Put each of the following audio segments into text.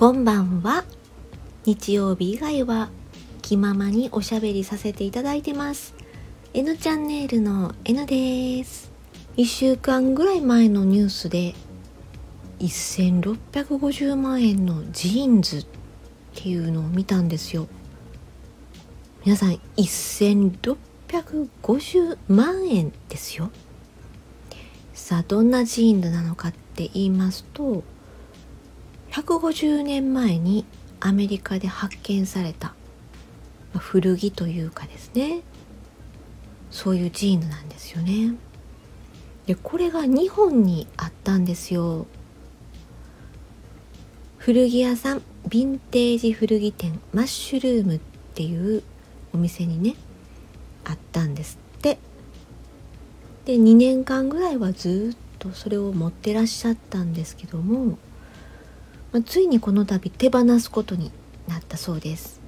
こんばんは。日曜日以外は気ままにおしゃべりさせていただいてます。N チャンネルの N です。1週間ぐらい前のニュースで1650万円のジーンズっていうのを見たんですよ。皆さん1650万円ですよ。さあどんなジーンズなのかって言いますと150年前にアメリカで発見された古着というかですね。そういうジーンズなんですよね。でこれが日本にあったんですよ。古着屋さんヴィンテージ古着店マッシュルームっていうお店にねあったんですって。で2年間ぐらいはずっとそれを持ってらっしゃったんですけどもまあ、ついにこの度手放すことになったそうです。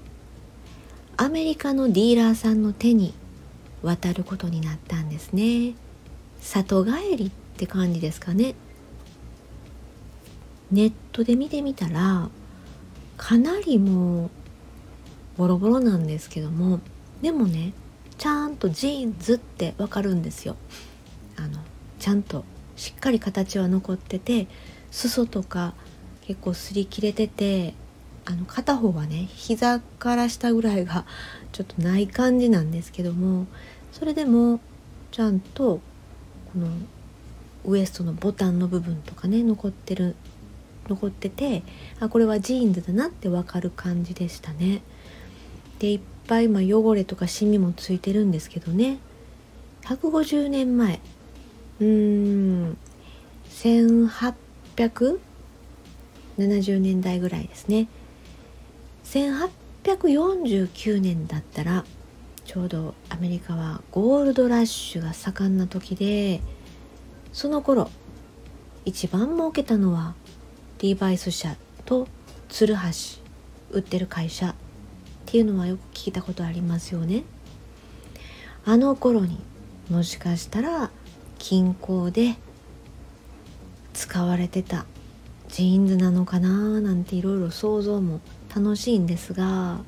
アメリカのディーラーさんの手に渡ることになったんですね。里帰りって感じですかね。ネットで見てみたらかなりもうボロボロなんですけどもでもねちゃんとジーンズってわかるんですよ。あのちゃんとしっかり形は残ってて裾とか結構擦り切れててあの片方はね膝から下ぐらいが ちょっとない感じなんですけどもそれでもちゃんとこのウエストのボタンの部分とかね残ってる残っててあこれはジーンズだなってわかる感じでしたね。でいっぱいまあ汚れとかシミもついてるんですけどね。150年前。うーん。1800 70年代ぐらいですね。1849年だったらちょうどアメリカはゴールドラッシュが盛んな時でその頃一番儲けたのはリーバイス社とツルハシ売ってる会社っていうのはよく聞いたことありますよね。あの頃にもしかしたら近郊で使われてたジーンズなのかななんていろいろ想像も楽しいんですが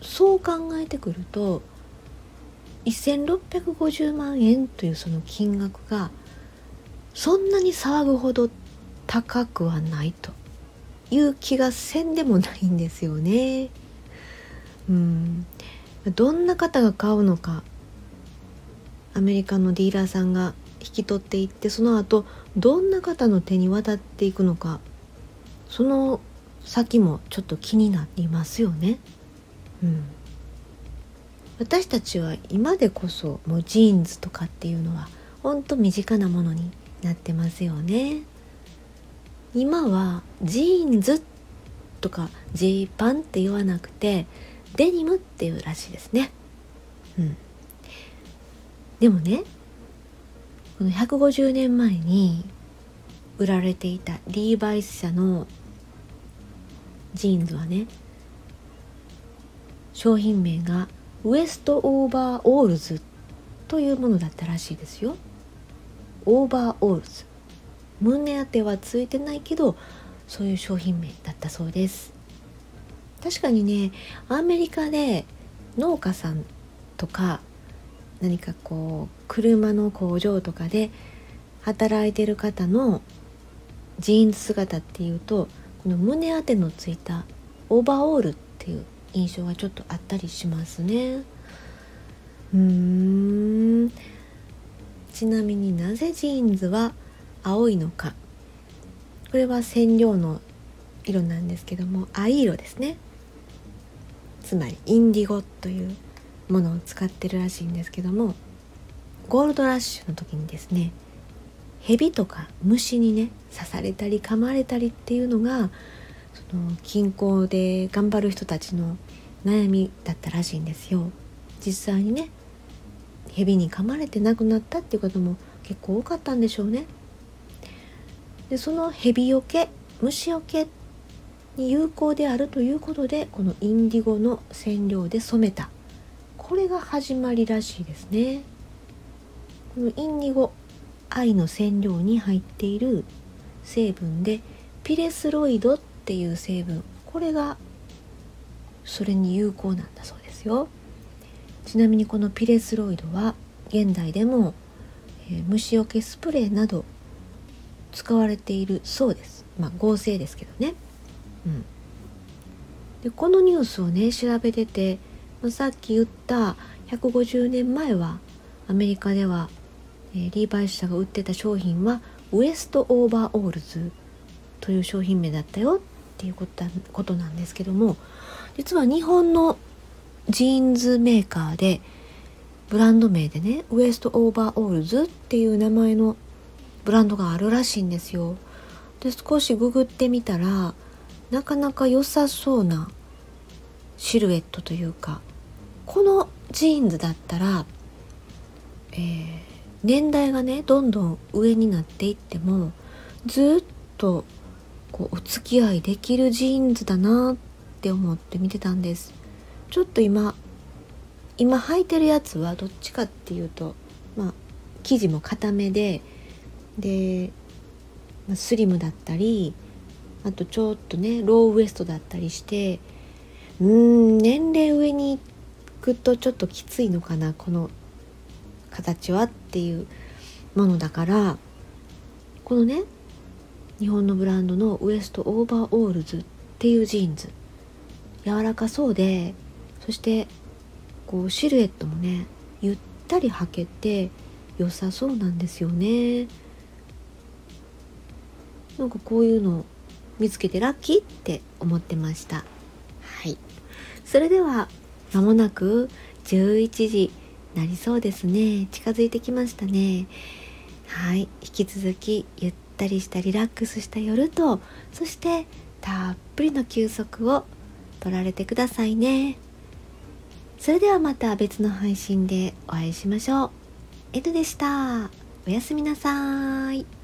そう考えてくると1650万円というその金額がそんなに騒ぐほど高くはないという気がせんでもないんですよね。うんどんな方が買うのかアメリカのディーラーさんが引き取っていってその後どんな方の手に渡っていくのかその先もちょっと気になりますよね。うん、私たちは今でこそもうジーンズとかっていうのはほんと身近なものになってますよね。今はジーンズとかジーパンって言わなくてデニムっていうらしいですね。うん。でもねこの150年前に売られていたリーバイス社のジーンズはね商品名がウエストオーバーオールズというものだったらしいですよ。オーバーオールズ。胸当てはついてないけどそういう商品名だったそうです。確かにねアメリカで農家さんとか何かこう車の工場とかで働いてる方のジーンズ姿っていうとこの胸当てのついたオーバーオールっていう印象がちょっとあったりしますね。うーん。ちなみになぜジーンズは青いのか。これは染料の色なんですけども藍色ですね。つまりインディゴというものを使ってるらしいんですけどもゴールドラッシュの時にですね蛇とか虫にね刺されたり噛まれたりっていうのがその近郊で頑張る人たちの悩みだったらしいんですよ。実際にね蛇に噛まれて亡くなったっていう方も結構多かったんでしょうね。でその蛇よけ虫よけに有効であるということでこのインディゴの染料で染めたこれが始まりらしいですね。このインディゴ藍の染料に入っている成分でピレスロイドっていう成分。これがそれに有効なんだそうですよ。ちなみにこのピレスロイドは現代でも、えー、虫除けスプレーなど使われているそうです。まあ合成ですけどね。うん。でこのニュースをね調べてて、ま、さっき言った150年前はアメリカでは、え、リーバイス社が売ってた商品はウエストオーバーオールズという商品名だったよっていうことなんですけども実は日本のジーンズメーカーでブランド名でねウエストオーバーオールズっていう名前のブランドがあるらしいんですよ。で少しググってみたらなかなか良さそうなシルエットというかこのジーンズだったら、えー、年代がねどんどん上になっていってもずっとこうお付き合いできるジーンズだなって思って見てたんです。ちょっと今今履いてるやつはどっちかっていうとまあ生地も固めでで、スリムだったりあとちょっとねローウエストだったりしてうーん年齢上に行くとちょっときついのかなこの形はっていうものだからこのね日本のブランドのウエストオーバーオールズっていうジーンズ。柔らかそうでそしてこうシルエットもねゆったり履けて良さそうなんですよね。なんかこういうの見つけてラッキーって思ってました。はい。それでは間もなく11時。なりそうですね。近づいてきましたね。はい。引き続きゆったりしたリラックスした夜とそしてたっぷりの休息を取られてくださいね。それではまた別の配信でお会いしましょう。N でした。おやすみなさい。